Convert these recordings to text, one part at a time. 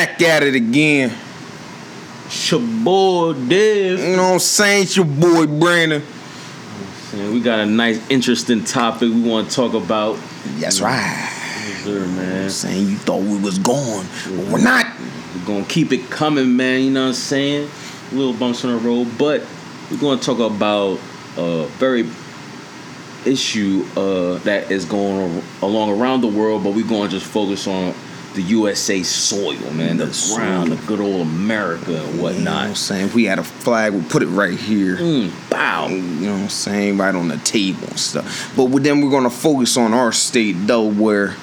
back at it again. It's your boy Dev. You know what I'm saying? It's your boy Brandon. And we got a nice, interesting topic we want to talk about. That's right. Yes, sir, man. I'm saying you thought we was gone, but we're not. We're gonna keep it coming, man. You know what I'm saying? Little bumps on the road, but we're gonna talk about a very issue uh, that is going along around the world, but we're gonna just focus on the USA soil, man, the, The ground, the good old America and You know what I'm whatnot. saying? If we had a flag, we'd put it right here. Mm, bow. You know what I'm saying? Right on the table and stuff. But then we're gonna focus on our state, Delaware.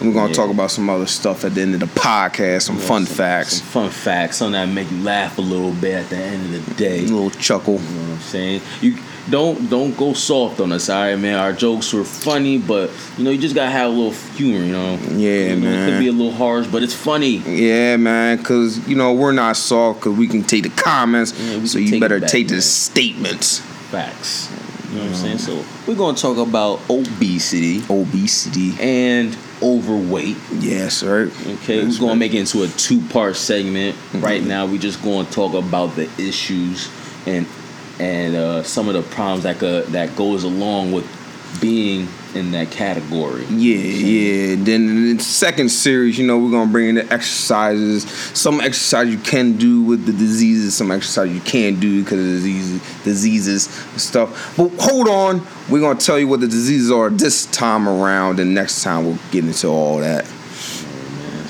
And we're gonna Yeah. talk about some other stuff at the end of the podcast, some fun Some- facts, Some fun facts, something that make you laugh a little bit at the end of the day. a little chuckle. You know what I'm saying? You don't don't go soft on us, all right, man. Our jokes were funny, but you know you just gotta have a little humor, you know. Yeah, you know, It man. could be a little harsh, but it's funny. Yeah, man, because, you know, we're not soft because we can take the comments. Yeah, so you better back, take man. the statements. Facts. You know what I'm saying? So we're gonna talk about obesity Obesity. and overweight. Yes, right. Okay, That's we're gonna right. make it into a two-part segment. Right Mhm. now, we're just gonna talk about the issues and and uh, some of the problems that could, that goes along with being in that category. Yeah, yeah. Then in the second series, you know, we're gonna bring in the exercises. Some exercise you can do with the diseases, some exercise you can't do because of diseases, diseases and stuff. But hold on, we're gonna tell you what the diseases are this time around, and next time we'll get into all that.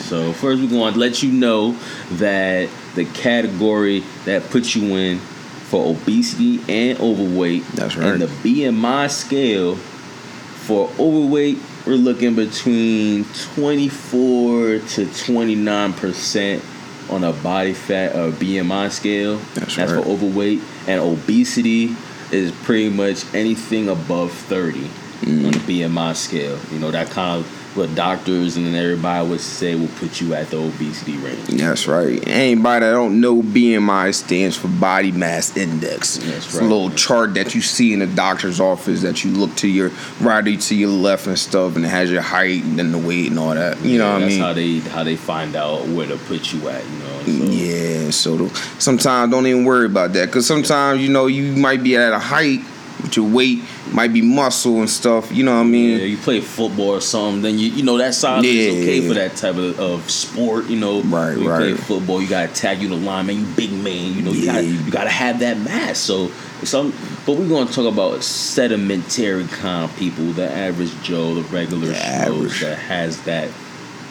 So first, we're going to let you know that the category that puts you in for obesity and overweight. That's right. And the BMI scale for overweight, we're looking between 24 to 29 percent on a body fat uh, or BMI scale. That's That's right. for overweight, and obesity is pretty much anything above 30 Mm. on the BMI scale. You know that kind of what doctors and everybody would say will put you at the obesity range. That's right. Anybody that don't know, BMI stands for Body Mass Index. That's it's right, a little chart that you see in the doctor's office that you look to your right or to your left and stuff, and it has your height and then the weight and all that. You know what I that's mean? how they how they find out where to put you at. You know. So, Yeah, so sometimes don't even worry about that because sometimes you know you might be at a height, but your weight might be muscle and stuff. You know what I mean? Yeah, you play football or something, then you you know that size Yeah. is okay for that type of, of sport. You know, Right, you play right. football, you gotta tag you the line, man. You big man. You know, you Yeah. gotta you gotta have that mass. So some, but we're gonna talk about sedimentary kind of people, the average Joe, the regular Joe that has that.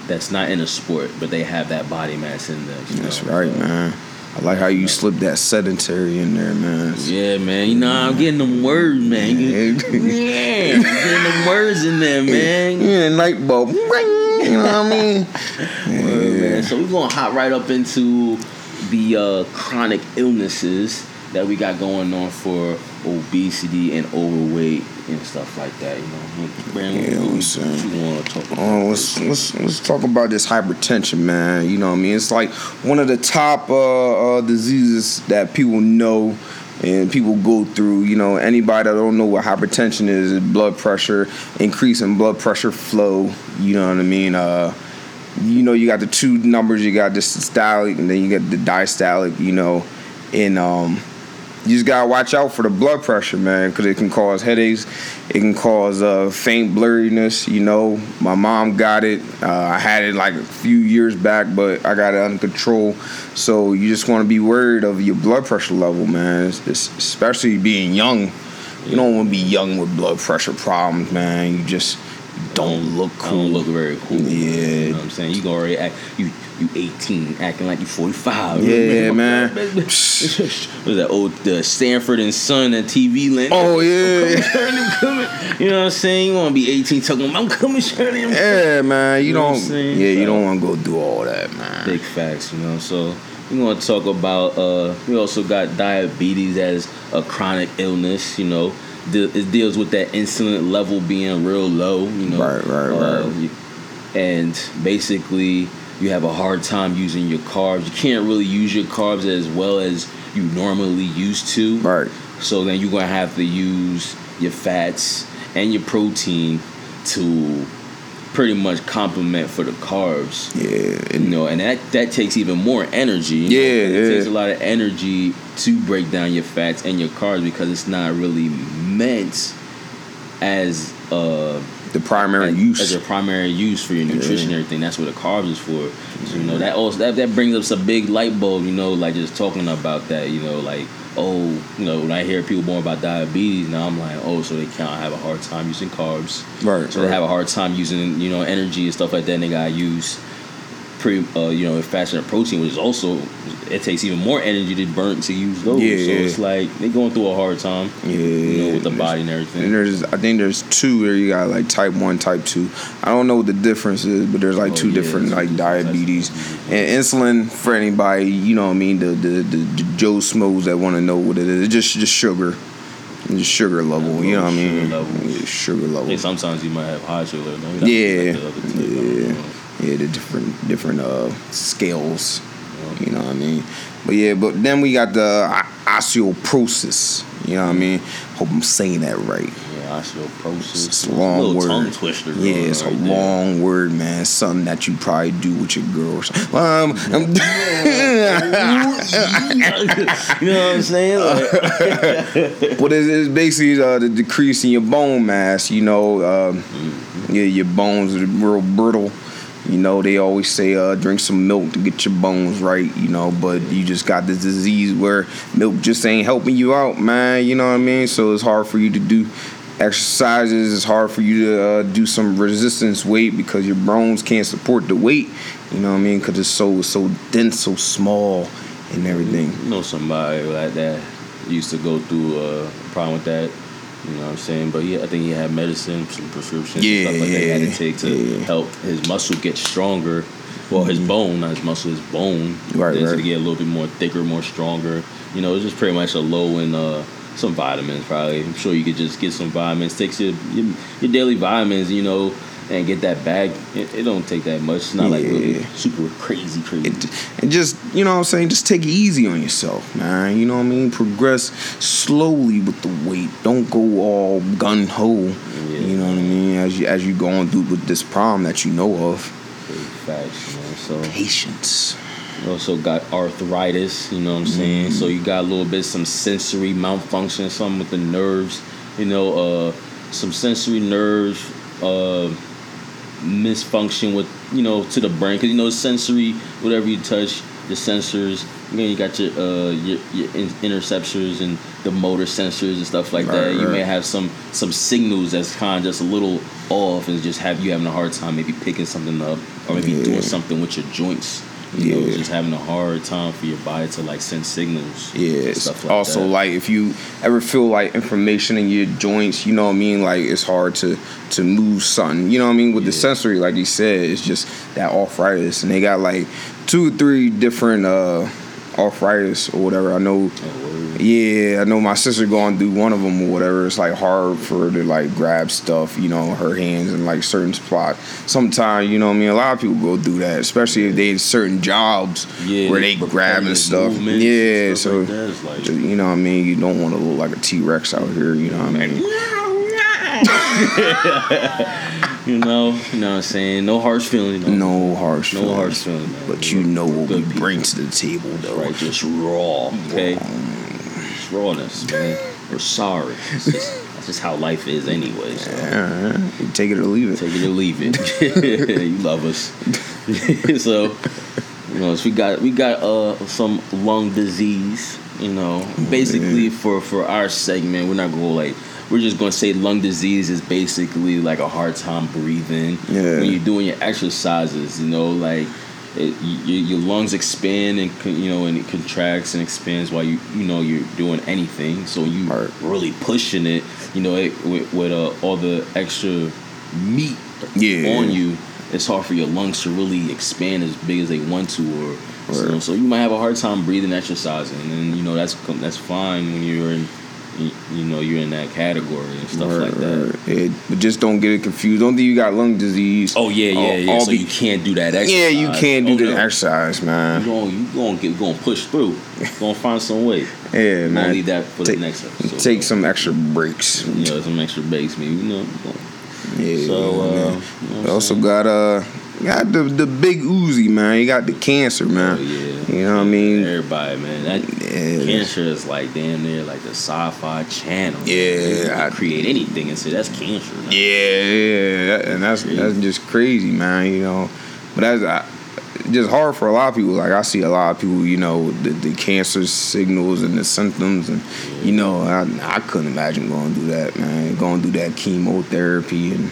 That's not in a sport, but they have that body mass index. you That's know, right, so- man. I like how you slip that sedentary in there, man. Yeah, man. You know, I'm getting them words, man. Yeah. Yeah, getting them words in there, man. Yeah, light bulb. You know what I mean? Word, man. So we're gonna hop right up into the uh, chronic illnesses that we got going on for obesity and overweight and stuff like that. You know, Brandon, Yeah, what, I'm what saying. you want to talk about? Oh, let's let's let's talk about this hypertension, man. You know what I mean? It's like one of the top uh, uh, diseases that people know and people go through. You know, anybody that don't know what hypertension is, is blood pressure, increase in blood pressure flow. You know what I mean? Uh, you know, you got the two numbers. You got the systolic, and then you got the diastolic. You know, and um, you just gotta watch out for the blood pressure, man, because it can cause headaches. It can cause uh, faint blurriness. You know, my mom got it. Uh, I had it like a few years back, but I got it under control. So you just want to be worried of your blood pressure level, man. It's, it's- especially being young. You don't want to be young with blood pressure problems, man. You just don't look cool. don't look very cool. Yeah. You know what I'm saying? You gonna already act you you 18 acting like you 45. Yeah, man. what is that old the Sanford and Son and TV Land? Oh yeah. Shirley coming. You know what I'm saying? You want to be 18 talking about, I'm coming, Shirley. I'm Yeah, man. You, You know don't. I'm? Yeah, you don't want to go do all that, man. Big facts, you know. So we're gonna talk about. Uh, we also got diabetes as a chronic illness. You know, it deals with that insulin level being real low. You know, Right, right, Uh, right. and basically, you have a hard time using your carbs. You can't really use your carbs as well as you normally used to. Right. So then you're gonna have to use your fats and your protein to pretty much complement for the carbs. Yeah, You know, and that that takes even more energy. you know? Yeah, it yeah. takes a lot of energy to break down your fats and your carbs because it's not really meant as uh the primary as, use. as a primary use for your nutrition Yeah. and everything. That's what the carbs is for. So, you know that also that, that brings up some big light bulb. You know, like just talking about that. You know, like oh, you know, when I hear people more about diabetes, now I'm like, oh, so they can't have a hard time using carbs. right. So right. they have a hard time using you know energy and stuff like that. And they gotta use pre uh, you know fasting and protein, which is also it takes even more energy to burn to use those. Yeah, so yeah. it's like they're going through a hard time. yeah, You know, with the body and everything. And there's, I think there's two there. You got like type one, type two. I don't know what the difference is, but there's like Oh, two yeah, different like two different types of diabetes and insulin for anybody. You know what I mean? The the the, the Joe Smokes that want to know what it is. It's just just sugar, just sugar level. You know what I mean? Sugar level. Sugar level. Hey, sometimes you might have high sugar. No, Yeah, like the other two, I don't yeah. Yeah, the different different uh scales. You know what I mean? But yeah, but then we got the osteoporosis. You know what I mean? Hope I'm saying that right. Yeah, osteoporosis. It's a long little word. tongue twister. Yeah, it's a right there. long word, man. Something that you probably do with your girl. Um, you know what I'm saying? Like, what it is basically uh, the decrease in your bone mass. You know, um, yeah, your bones are real brittle. You know, they always say uh, drink some milk to get your bones right. You know, but you just got this disease where milk just ain't helping you out, man. You know what I mean? So it's hard for you to do exercises. It's hard for you to uh, do some resistance weight because your bones can't support the weight. You know what I mean? Because it's so so dense, so small, and everything. you know somebody like that used to go through a problem with that. You know what I'm saying? But yeah, I think he had medicine, some prescriptions, Yeah, stuff like that he had to take to yeah. help his muscle get stronger. Well, his bone, not his muscle, his bone. Right, right. To get a little bit more thicker, more stronger. You know, it's just pretty much a low in uh, some vitamins. Probably, I'm sure you could just get some vitamins. Take your your, your daily vitamins. You know. And get that bag. It, it don't take that much. It's not like really super crazy, crazy. it, and just you know what I'm saying, just take it easy on yourself, man. You know what I mean? Progress slowly with the weight. Don't go all gun ho. Yeah. You know what I mean? As you as you going through with this problem that you know of. Facts, man. So Patience. You also got arthritis, you know what I'm saying? So you got a little bit some sensory malfunction, something with the nerves, you know, uh, some sensory nerve uh, misfunction with, you know, to the brain. Because, you know, sensory, whatever you touch, the sensors, you know, you got your, uh, your, your in- interceptors and the motor sensors and stuff like that. Right, You may have some some signals that's kind of just a little off and just have you having a hard time maybe picking something up or maybe Yeah. doing something with your joints. You know, Yeah. just having a hard time for your body to like send signals. Yeah. and stuff like also that. like if you ever feel like information in your joints, you know what I mean? Like it's hard to to move something. You know what I mean? With the sensory, like you said, it's just that arthritis, and they got like two or three different uh arthritis or whatever. I know. Oh. Yeah, I know my sister going through one of them or whatever. It's like hard for her to like grab stuff, you know, her hands and like certain spots. Sometimes, you know what I mean? A lot of people go through that, especially if they in certain jobs Yeah, where they grabbing stuff. Yeah, and so like. Like- you know what I mean? You don't want to look like a T Rex out here, you know what I mean? You know, you know what I'm saying? No harsh feelings. No harsh No feelings. harsh feelings. But you know what we bring to the table, though. Right, just raw, okay? Rawness, man. We're sorry. Just, that's just how life is anyway. So. Take it or leave it. Take it or leave it. you love us. so, you know, so we got we got uh some lung disease. You know, basically for for our segment, we're not gonna like we're just gonna say lung disease is basically like a hard time breathing. Yeah. When you're doing your exercises, you know, like. It, you, your lungs expand and you know and it contracts and expands while you you know you're doing anything. So you are really pushing it you know it, with, with uh, all the extra meat Yeah. on you, it's hard for your lungs to really expand as big as they want to, or so, so you might have a hard time breathing, exercising, and you know that's that's fine when you're in, you, you know, you're in that category and stuff Right, like that. right. Yeah, but just don't get it confused. Don't think you got lung disease. Oh yeah, yeah, All- yeah. all so the- you can't do that exercise. Yeah, you can't do oh, the no. exercise, man. You going you going get going to push through. Going to find some way. Yeah, man. leave that for take, the next episode. Take some extra breaks. you know some extra base, maybe you know. Yeah. So, uh, you know what We I'm also saying? got uh got the the big Uzi man. You got the cancer man. Oh, yeah. You know what I mean? Everybody, man. That Yeah. cancer is like damn near like the sci-fi channel. Yeah, You I- create anything and say that's cancer. man. Yeah, yeah, and that's that's just crazy, man. You know, but that's I, just hard for a lot of people. Like I see a lot of people, you know, the, the cancer signals and the symptoms, and you know, I I couldn't imagine going through that, man. Going through that chemotherapy and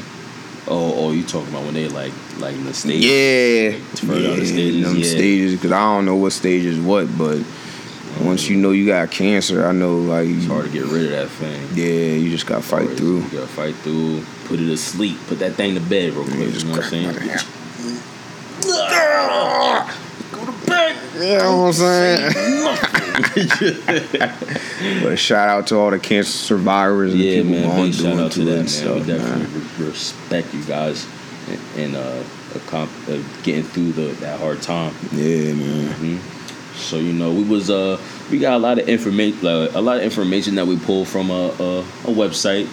Oh, oh, you talking about when they like like in the stage? yeah, yeah, the stages, them yeah. stages, because I don't know what stage is what, but once you um, know you got cancer, I know like It's hard to get rid of that thing. yeah, you just gotta fight through. You gotta fight through. Put it to sleep. Put that thing to bed real quick. Yeah, you know what I'm saying? my Go to bed. You know what I'm saying? but shout out to all the cancer survivors and Yeah, people man. going Big through shout it out to too that, man. and we definitely man. re- respect you guys and uh, accom- uh, getting through the that hard time. Yeah, man. So you know, we was uh we got a lot of information, like, a lot of information that we pulled from a, a a website.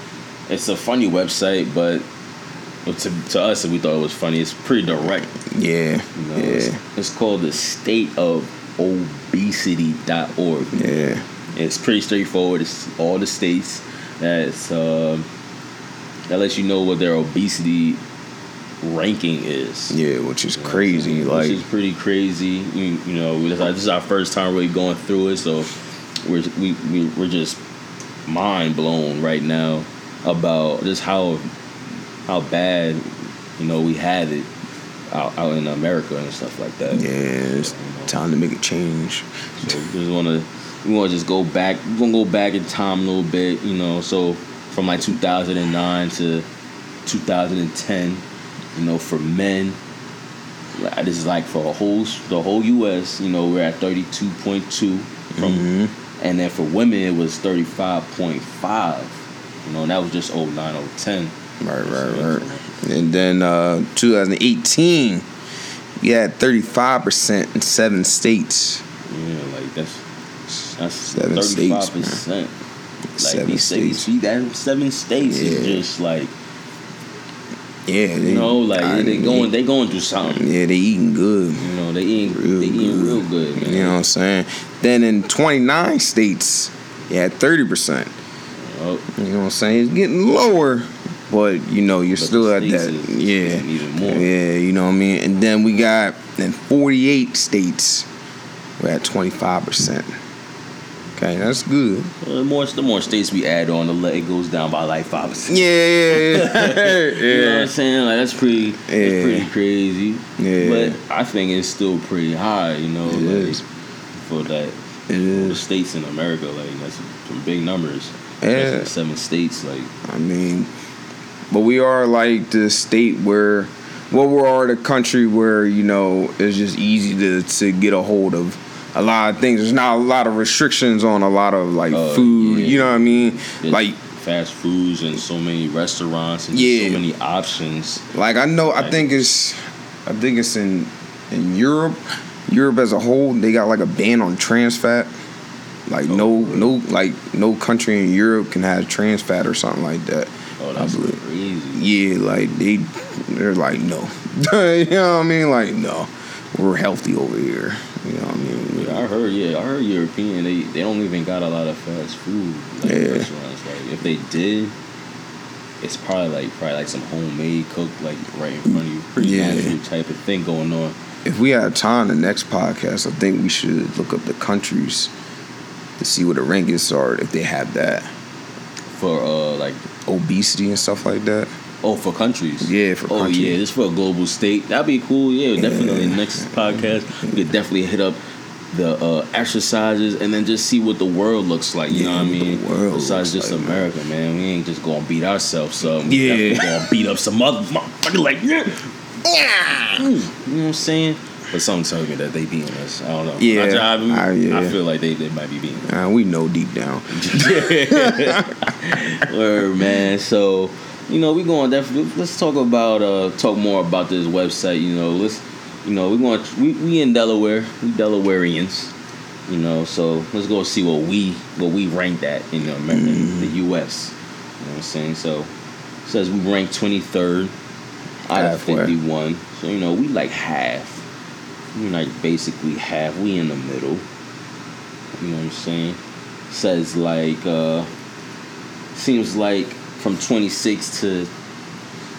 It's a funny website, but well, to to us, we thought it was funny. It's pretty direct. Yeah, You know, yeah, it's, it's called the State of Obesity.org. yeah. It's pretty straightforward. It's all the states that's um that lets you know what their obesity ranking is. Yeah, which is You know crazy. what Like, which is pretty crazy. You, you know, this is our- this is our first time really going through it, so we're we, we we're just mind blown right now about just how how bad you know we had it out, out in America and stuff like that. yeah, it's time to make a change. So we just wanna we wanna just go back. We're gonna go back in time a little bit, you know. So from like 2009 to 2010, you know, for men, this is like for a whole the whole U.S. You know, we're at 32.2 from, Mhm. and then for women it was 35.5. You know, and that was just 09, 010. Right, right, right. And then uh 2018, we had 35% in seven states. Yeah, like that's that's Seven 35 states, percent. Like Seven these states, see that seven states Yeah. is just like Yeah, they, you know, like I- they going they going through something. Yeah, they eating good. You know, they eating Real they eating good. real good, man. You know what I'm saying? Then in 29 states, you had 30%. Oh, You know what I'm saying? It's getting lower, but you know, you're But still at that Yeah. even more. Yeah, you know what I mean? And then we got in 48 states, we're at 25%. Okay, that's good. uh, the more the more states we add on, the it goes down by like five percent. Yeah, yeah, You know what. I'm saying? Like that's pretty Yeah. that's pretty crazy. Yeah. But I think it's still pretty high, you know, like for that It the is. states in America, like that's some big numbers. Yeah. Seven states, like I mean, but we are like the state where, well, we are the country where you know it's just easy to to get a hold of a lot of things. There's not a lot of restrictions on a lot of like Oh, food. yeah. You know what I mean? there's Like, fast foods and so many restaurants and Yeah. so many options. like I know. I think it's, I think it's in in Europe. Europe as a whole, they got like a ban on trans fat. Like Oh, no, no, like no country in Europe can have trans fat or something like that. Oh, that's believe- crazy. Yeah, like they, they're like no. you know what I mean? Like no, we're healthy over here. You know what I mean? Yeah, I heard. Yeah, I heard European. They they don't even got a lot of fast food like, Yeah. restaurants. Like if they did, it's probably like probably like some homemade cooked like right in front of you, pretty Yeah. natural type of thing going on. If we had time, the next podcast, I think we should look up the countries to see what the rankings are if they have that For uh like obesity and stuff like that. Oh for countries. Yeah, for oh countries. yeah, this for a global state. That'd be cool. Yeah, definitely. Yeah. Next podcast, we could definitely hit up the uh, exercises and then just see what the world looks like. You know what I what the mean? world Besides just like. America, man. We ain't just gonna beat ourselves up. We Yeah. definitely gonna beat up some other motherfucker like yeah. You know what I'm saying? But something tells me that they beating us. I don't know. Yeah, I, I, I- yeah. I feel like they, they might be beating us. Uh, we know deep down. Word, man. So, you know, we going definitely. Let's talk about uh talk more about this website. You know, let's you know we going we we in Delaware. We Delawareans. You know, so let's go see what we what we ranked at in the America, in the U.S. You know what I'm saying? So, says we ranked 23rd out of Halfway. 51. So you know we like half. We like basically half. We in the middle. You know what I'm saying? Says like uh seems like from 26 to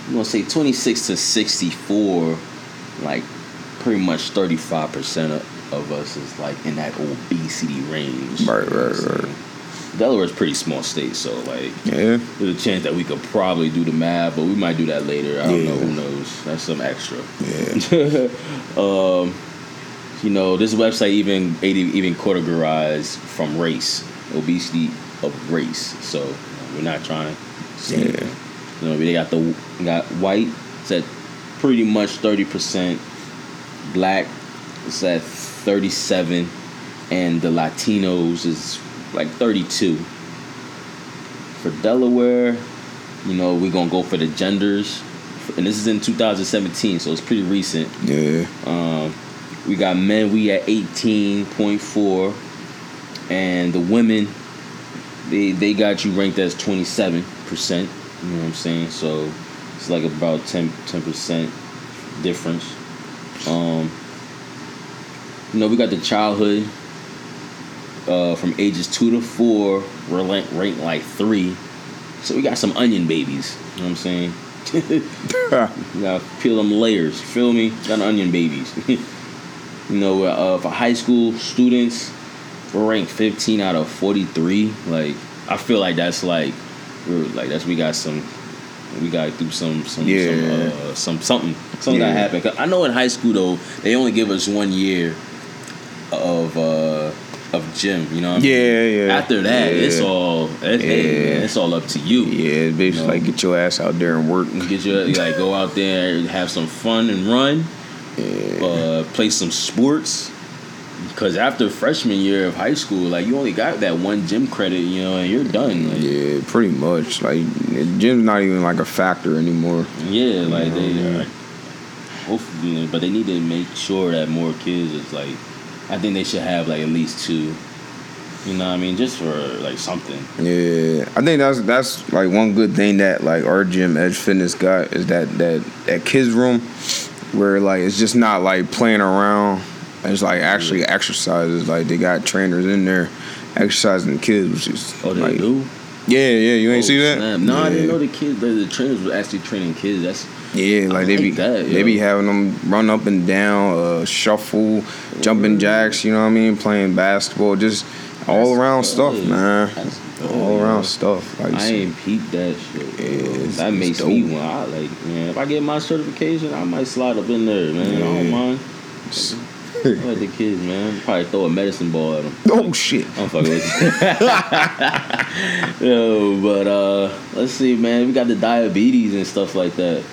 I'm gonna say 26 to 64, like pretty much 35 percent of, us is like in that obesity range. Right, You know right, right. Delaware's a pretty small state, so like Yeah. there's a chance that we could probably do the math, but we might do that later. I don't know. Who knows? That's some extra. Yeah. um, you know, this website even even even categorized from race, obesity of race. So you know, we're not trying to Yeah. You know, they got the got white. It's at pretty much thirty percent. Black is at thirty seven, and the Latinos is like thirty two. For Delaware, you know, we're gonna go for the genders, and this is in 2017, so it's pretty recent. Yeah. Um, we got men, we at 18.4, and the women, they they got you ranked as 27 percent. You know what I'm saying? So it's like about 10 percent difference. Um, you know, we got the childhood uh, from ages two to four. We're ranked, ranked like three, so we got some onion babies. You know what I'm saying? You gotta peel them layers. Feel me? Got onion babies. you know, uh, for high school students, we're ranked 15 out of 43. Like, I feel like that's like, we're like that's we got some, we got to do some some Yeah. some, uh, some something something Yeah. that happened. 'Cause I know in high school though they only give us one year of uh of gym. You know. What I mean? Yeah, yeah. After that, Yeah. it's all it's, Yeah. man, it's all up to you. Yeah, it's basically No. like get your ass out there and work. Get your you like go out there and have some fun and run, uh, play some sports. Because after freshman year of high school, like you only got that one gym credit, you know, and you're done. Like, yeah. Pretty much. Like gym's not even like a factor anymore. Yeah, like they, Yeah. like, hopefully, but they need to make sure that more kids is like, I think they should have like at least two. You know what I mean? Just for like something. Yeah, I think that's that's like one good thing that like our gym Edge Fitness got is that that that kids room where like it's just not like playing around. It's like actually exercises. Like they got trainers in there exercising the kids, which is Oh, they like, do. Yeah, yeah. You ain't Oh, see that? snap. No, I didn't know the kids. The, the trainers were actually training kids. That's Yeah, like they be that, they be having them run up and down, uh, shuffle, jumping jacks. You know what I mean? Playing basketball, just all That's around stuff, man. That's All around stuff. Like I ain't peeped that shit. Yeah, that makes me want. I like man. If I get my certification, I might slide up in there, man. I don't Yeah. mind. I like the kids, man. Probably throw a medicine ball at them. oh shit. I'm fucking with you. Yo, but uh, let's see, man. We got the diabetes and stuff like that.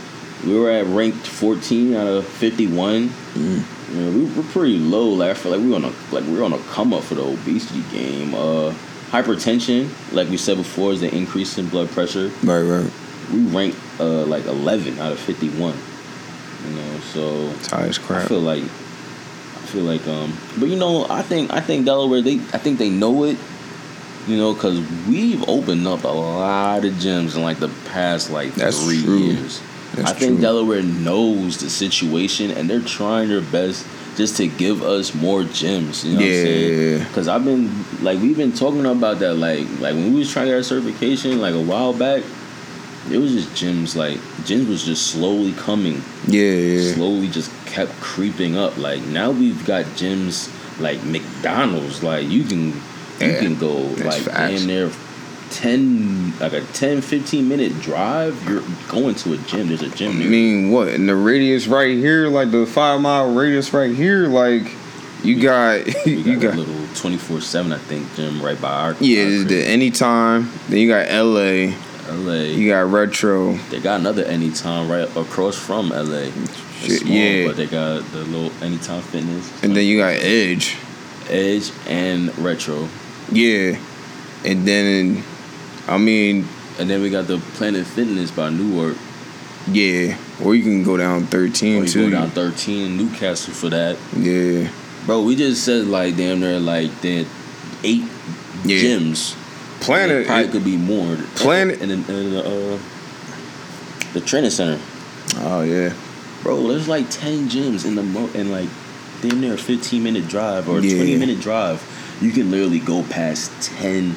We were at ranked 14 out of 51. Mm. Yeah, we were pretty low. Like I feel like we on a like we're on a come up for the obesity game. Uh, hypertension, like we said before, is the increase in blood pressure. Right, right. We ranked uh, like 11 out of 51. You know, so It's high as I feel like I feel like um but you know I think I think Delaware they I think they know it you know cuz we've opened up a lot of gyms in like the past like That's 3 true. years. That's I think true. Delaware knows the situation and they're trying their best just to give us more gyms, you know what I'm saying? Yeah. Cuz I've been like we've been talking about that like like when we was trying to get our certification like a while back it was just gyms like gyms was just slowly coming Yeah, yeah. slowly just kept creeping up. Like now we've got gyms like McDonald's. Like you can you Yeah, can go like facts. damn near 10 like a 10 15 minute drive you're going to a gym there's a gym I mean, what in the radius right here, like the five mile radius right here, like you got we you got, got a little 24 7 i think gym right by our yeah, our the anytime. Then you got LA, la you got retro. they got another anytime right across from la small, yeah. but they got the little anytime fitness And then you got Edge. edge and retro Yeah. And then I mean, and then we got the planet fitness by newark yeah. Or you can go down Or thirteen you too. go down 13 New Castle for that. Yeah. Bro, we just said like damn near like then eight Yeah. gyms. Planet It probably could be more. Planet- and then uh, uh, the training center. Oh yeah. Bro, there's like ten gyms in the mo in like damn near a fifteen minute drive or a Yeah. twenty minute drive. You can literally go past ten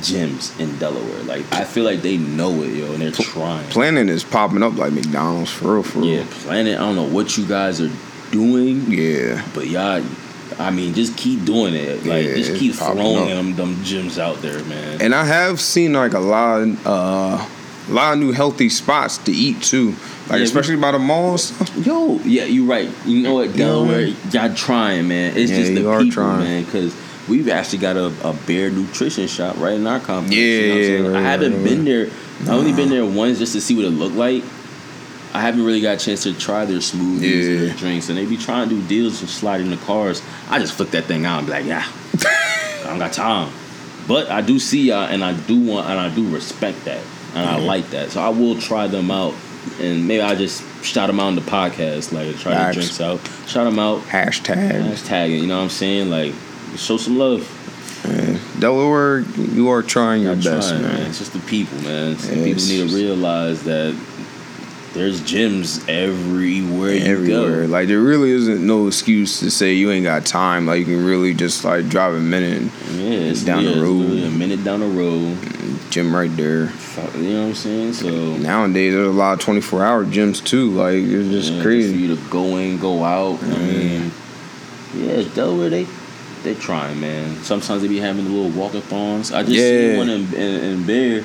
gyms in Delaware. Like I feel like they know it, yo, and they're trying. Planning is popping up like McDonald's for real, for real. Yeah, Planet. I don't know what you guys are doing, Yeah. but y'all. I mean, just keep doing it. Like, Yeah, just keep throwing them, them gyms out there, man. And I have seen like a lot, of, uh, a lot of new healthy spots to eat too. Like Yeah, we- especially by the malls. Yo, yeah, you're right. You know what, You know what Delaware, mean? y'all trying, man. It's Yeah, just the you are people, trying. man, because we've actually got a, a bear nutrition shop right in our complex. Yeah, you know what I'm yeah, right, I haven't right, been right. there. I only been there once just to see what it looked like. I haven't really got a chance to try their smoothies and their drinks, and they be trying to do deals and sliding the cars. I just flick that thing out and be like, yeah, I don't got time. But I do see y'all, and I do want, and I do respect that, and I Mhm. like that. So I will try them out, and maybe I just shout them out on the podcast, like try the drinks out, shout them out, Hashtag. hashtag it. You know what I'm saying? Like show some love. Man. Delaware, you are trying your Y'all best, trying, man. It's just the people, man. The people need to realize that there's gyms everywhere you Everywhere. go. Like there really isn't no excuse to say you ain't got time. Like you can really just like drive a minute Yeah, it's down the yeah, it's road. literally a minute down the road. gym right there. You know what I'm saying? So Nowadays there's a lot of 24 hour gyms too. Like it's just yeah, crazy. for you to go in, go out. I mean, yeah, Delaware they they trying, man. Sometimes they be having the little walkathons. I just Yeah. seen one in in, in Bear.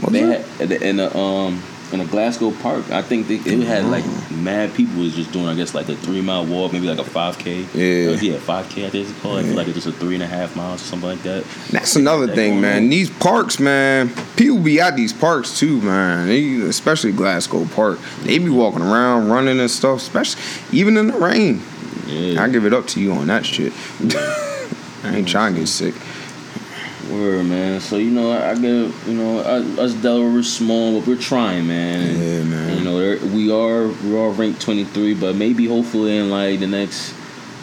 What's they had in a um in a Glasgow park. I think they, they had like mad people was just doing I guess like a three mile walk, maybe like a five k. Yeah. Uh, yeah, five k. I think it's called. I feel like it's just a three and a half miles or something like that. That's another that thing, man. on. These parks, man. People be at these parks too, man. They, especially Glasgow Park. They be walking around, running and stuff. Especially even in the rain. Yeah, I give it up to you on that shit. I ain't trying to get sick. Word, man. So you know, I, I give you know us us Delaware we're small, but we're trying, man. And, Yeah, man. you know, we are we are ranked twenty three, but maybe hopefully in like the next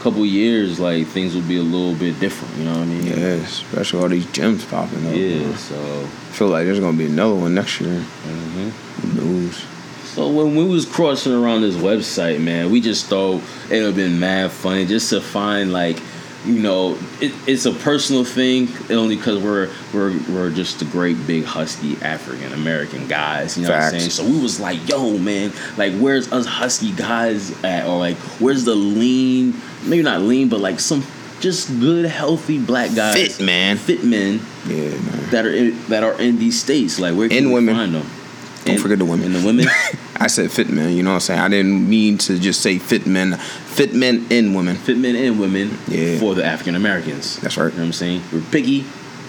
couple years, like things will be a little bit different. You know what I mean? Yeah, especially all these gyms popping up. Yeah. man. So. I feel like there's gonna be another one next year. hmm Who knows? So when we was crossing around this website, man, we just thought it would have been mad funny just to find like, you know, it, it's a personal thing only because we're we're we're just the great big husky African American guys. You know what I'm saying? So we was like, yo, man, like where's us husky guys at, or like where's the lean, maybe not lean, but like some just good healthy black guys, Fit man. fit men Yeah, man. that are in, that are in these states. Like where can And we women. find them? Don't And- forget the women. And the women. I said fit men. You know what I'm saying? I didn't mean to just say fit men. Fit men and women. fit men and women Yeah. for the African Americans. That's right. You know what I'm saying? We're picky.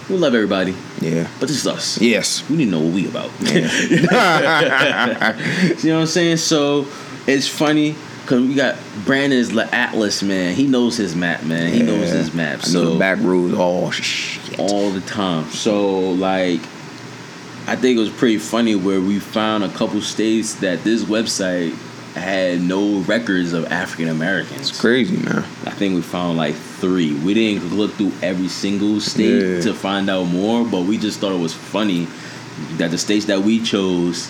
We love everybody, Yeah. but this is us. Yes. We need to know what we about. Yeah. you know what I'm saying? So it's funny because we got Brandon is the Atlas man. He knows his map, man. He knows his map. I know the back roads. Oh shit. all the time. So like I think it was pretty funny where we found a couple states that this website had no records of African Americans. It's crazy man. I think we found like three. We didn't look through every single state Yeah. to find out more, but we just thought it was funny that the states that we chose,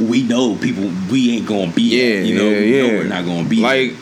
we know people we ain't gonna be. Yeah, you know, yeah, we know yeah. we're not gonna be. Like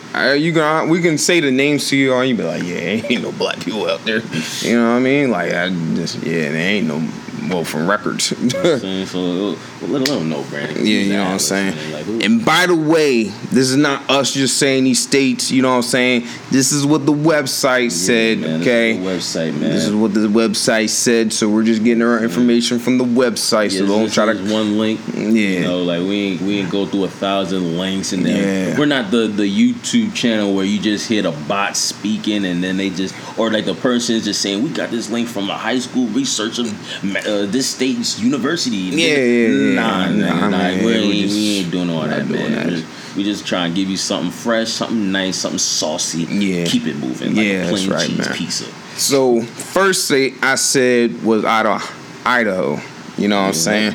you can, we can say the names to you, and you be like, yeah, ain't no black people out there. You know what I mean? Like I just, yeah, there ain't no. Well, from records. You know I'm saying? So let, them know, Brandon. Yeah, you know what I'm saying. Like, And by the way, this is not us just saying these states. You know what I'm saying? This is what the website said. man, this okay, website, man. this is what the website said. So we're just getting our information from the website. Yeah, so don't try to. one link. Yeah. You know, like we ain't we ain't go through a thousand links and then Yeah. we're not the the YouTube channel where you just hear the bot speaking and then they just or like the person is just saying we got this link from a high school research of uh, this state's university. Yeah, yeah, yeah. Nah, Nah, nigga, nah, man, we, we ain't, just- we ain't doing all that, man. that. We just, we just try and give you something fresh, something nice, something saucy. Yeah. keep it moving. Like Yeah, a that's plain right, cheese man. pizza. So first state I said was out of Idaho. You know what I'm saying?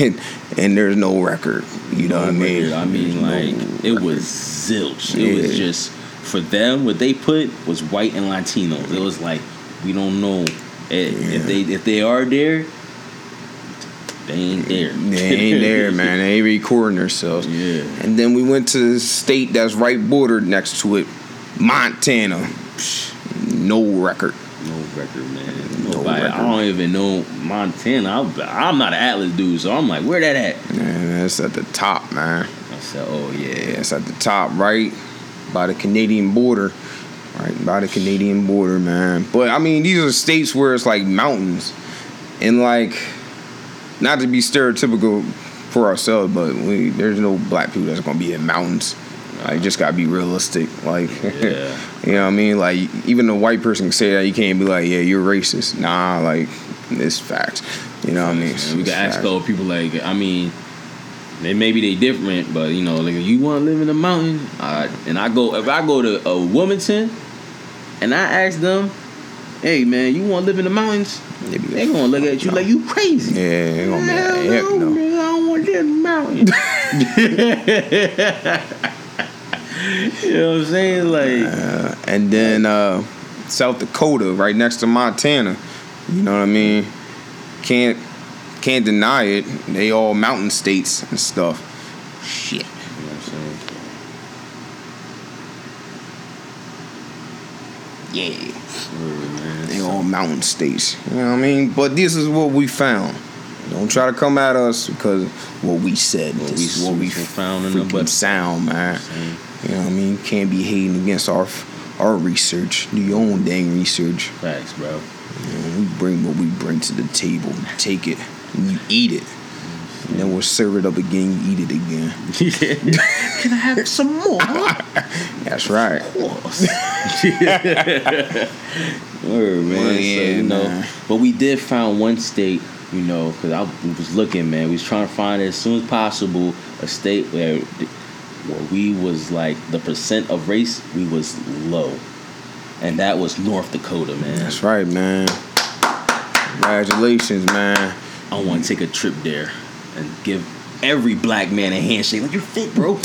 And, and there's no record. You know what I mean? I mean, like no- it was zilch. It was just for them. What they put was white and Latinos. It was like we don't know if they if they are there. They ain't there. They ain't there, man. They ain't recording themselves. Yeah. And then we went to the state that's right bordered next to it, Montana. No record. No record, man. No Nobody. record. I don't even know Montana. I'm, I'm not an Atlas dude, so I'm like, where that at? Man, it's at the top, man. I said, oh yeah. Yeah, it's at the top, right by the Canadian border. Right by the Canadian border, man. But I mean, these are states where it's like mountains, and like, not to be stereotypical for ourselves, but we, there's no black people that's gonna be in mountains. Like, just gotta be realistic. Like, Yeah. you know what I mean? Like, even a white person can say that. You can't be like, yeah, you're racist. Nah, like, it's facts. You know what I mean? We can ask those people like, I mean, they maybe they different, but you know, like you want to live in the mountain, uh, and I go if I go to a Wilmington, and I ask them, hey man, you want to live in the mountains? They be They gonna look at you no. like you crazy. Yeah, they gonna be like, heck no, I don't want to live in the mountain. you know what I'm saying? Like, Uh, and then uh, South Dakota, right next to Montana. You know what I mean? Can't can't deny it. They all mountain states and stuff. Shit. you know what I'm saying? Yeah. Man. They all mountain states. You know what I mean? But this is what we found. Don't try to come at us because what we said. What this we- is what we found in the sound, man. Saying, You know what I mean? Can't be hating against our our research. Do your own dang research. Facts, bro. You know, we bring what we bring to the table. Take it and you eat it. And then we'll serve it up again. You eat it again. Can I have some more? That's right. Word, oh, man. Well, so, you know, man. but we did find one state, you know, because I was looking, man. We was trying to find as soon as possible a state where, where we was like the percent of race we was low, and that was North Dakota, man. That's right, man. Congratulations, man. I want to take a trip there and give every black man a handshake. Like you're fit, bro.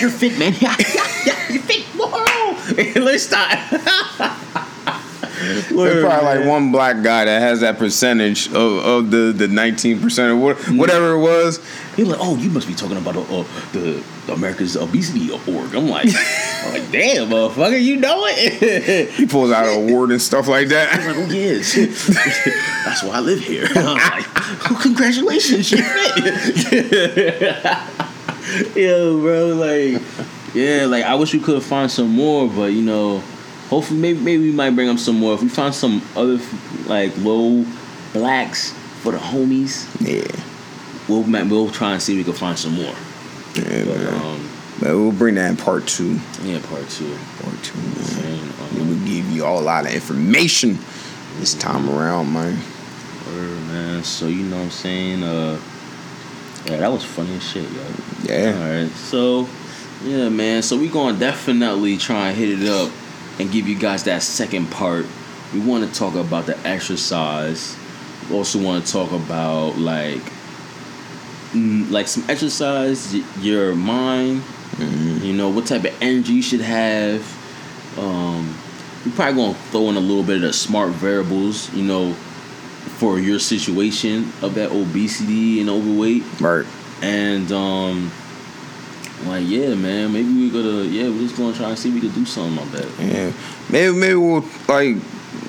you're fit, man. Yeah, yeah, yeah, you're fit. Whoa. Let's start. There's probably like one black guy that has that percentage of, of the the 19 percent or whatever it was. He's like, oh, you must be talking about uh, uh, the America's obesity org. I'm like, I'm like, damn, motherfucker, you know it. He pulls out an award and stuff like that. I that. was like, oh yes, that's why I live here. I like, oh, congratulations, you. Yo, bro, like, yeah, like I wish we could find some more, but you know, hopefully, maybe maybe we might bring up some more if we find some other like low blacks for the homies. Yeah, We'll we'll try and see if we can find some more. Yeah, But man. um, But we'll bring that in part two. yeah, part two. Part two, man. Um, will give you all a lot of information this time around, man. word, man. So you know what I'm saying? Uh, yeah, that was funny as shit, yo. Yeah. All right. So, yeah, man. So we're gonna definitely try and hit it up and give you guys that second part. We want to talk about the exercise. We also want to talk about like, like some exercise, your mind. Mm-hmm. You know what type of energy you should have. Um, we probably gonna throw in a little bit of the smart variables. You know, for your situation of that obesity and overweight. Right. And um like yeah, man, maybe we gotta yeah, we're just gonna try and see if we could do something about that. Yeah. Maybe maybe we'll like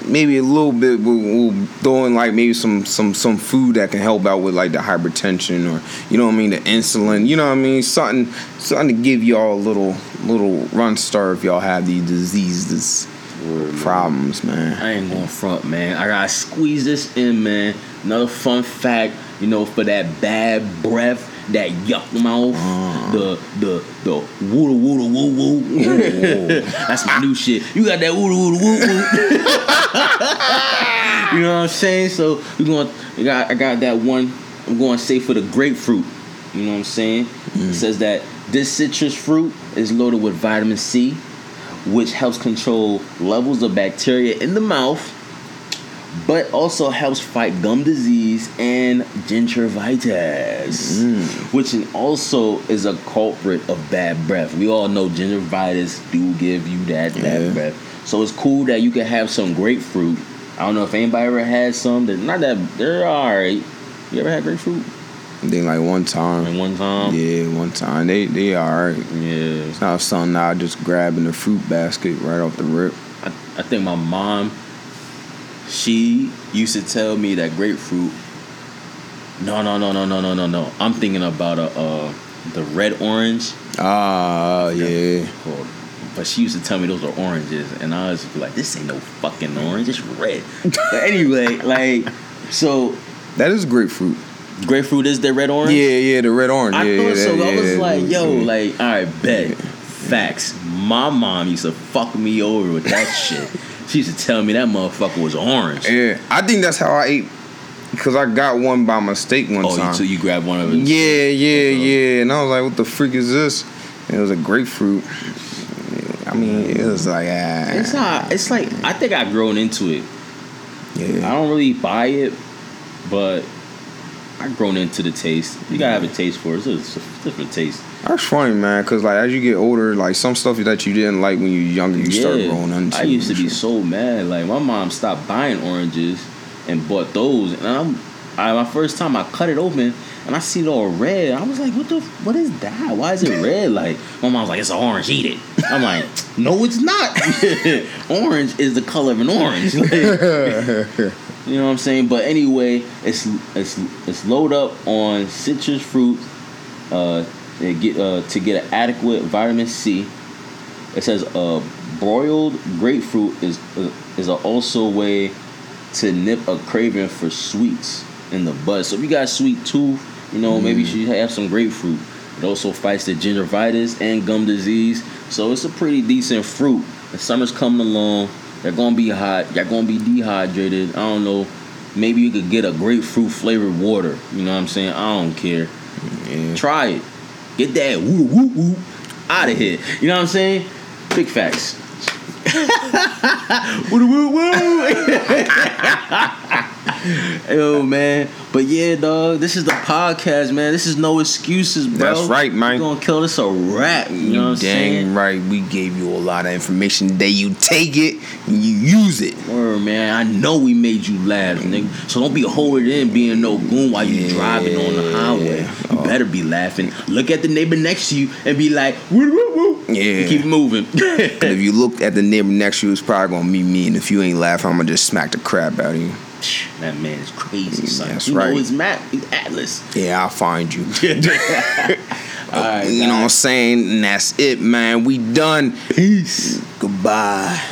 maybe a little bit we'll, we'll throw in like maybe some some some food that can help out with like the hypertension or you know what I mean the insulin you know what I mean something something to give y'all a little little run start if y'all have these diseases problems man. I ain't going front, man. I gotta squeeze this in, man. Another fun fact, you know, for that bad breath, that yuck mouth, the the the woo woo woo woo. That's my new shit. You got that woo woo woo woo. you know what I'm saying? So we going I got I got that one. I'm going to say for the grapefruit. You know what I'm saying? It mm. says that this citrus fruit is loaded with vitamin C, which helps control levels of bacteria in the mouth, but also helps fight gum disease and gingivitis, mm. which also is a culprit of bad breath. We all know gingivitis do give you that bad Yeah. breath. So it's cool that you can have some grapefruit. I don't know if anybody ever had some. They're not that. They're all right. You ever had grapefruit? Then like one time. And one time, Yeah, one time. They they alright. yeah. It's not something I just grab in the fruit basket right off the rip. I, I think my mom, she used to tell me that grapefruit. No, no, no, no, no, no, no, no. I'm thinking about a uh, the red orange. Ah, yeah. Well, But she used to tell me those are oranges, and I was like, "This ain't no fucking orange. It's red." but anyway, like, so That is grapefruit. grapefruit is the red orange. Yeah, yeah, the red orange. I yeah, thought so. I was yeah, like, yeah. "Yo, like, all right, bet." Facts. My mom used to fuck me over with that shit. She used to tell me that motherfucker was orange. Yeah, I think that's how I ate because I got one by mistake one Oh, time. you, so you grab one of them? yeah, yeah, yeah, and I was like, "What the freak is this?" And it was a grapefruit. I mean, it was like, ah, It's not. It's like I think I've grown into it. Yeah. I don't really buy it, but I've grown into the taste. You gotta have a taste for it. It's a different taste. that's funny, man. Because like as you get older, like some stuff that you didn't like when you were younger, you start growing into. I used to be so mad. Like my mom stopped buying oranges and bought those, and I'm. I, my first time I cut it open and I see it all red. I was like, "What the? What is that? Why is it red?" Like my mom's like, "It's an orange. Eat it." I'm like, "No, it's not. orange is the color of an orange." Like, you know what I'm saying? But anyway, it's it's it's load up on citrus fruit uh, get uh, to get an adequate vitamin C. It says uh, broiled grapefruit is uh, is a also a way to nip a craving for sweets in the bud. So if you got a sweet tooth, you know maybe you should have some grapefruit. It also fights the gingivitis and gum disease. So it's a pretty decent fruit. The summer's coming along. They're gonna be hot. You're gonna be dehydrated. I don't know. Maybe you could get a grapefruit flavored water. You know what I'm saying? I don't care. Yeah. Try it. Get that woo woo woo out of here. You know what I'm saying? Big facts. woo woo woo. Yo, man. But yeah, dog. This is the podcast, man. This is no excuses, bro. That's right, man. We gonna kill this a rap. You know what You I'm dang saying? right. We gave you a lot of information today. You take it and you use it. Word, man. I know we made you laugh, nigga. So don't be holding in, being no goon while you Yeah. driving on the highway. You Oh. better be laughing. Look at the neighbor next to you and be like, woo woo woo. Yeah. Keep moving. If you look at the neighbor next to you, it's probably gonna be me. And if you ain't laughing, I'm gonna just smack the crap out of you. that man is crazy, son. That's you right. know his map, his atlas. Yeah, I'll find you. Right, you know what I'm saying? And that's it, man. We done. Peace. Goodbye.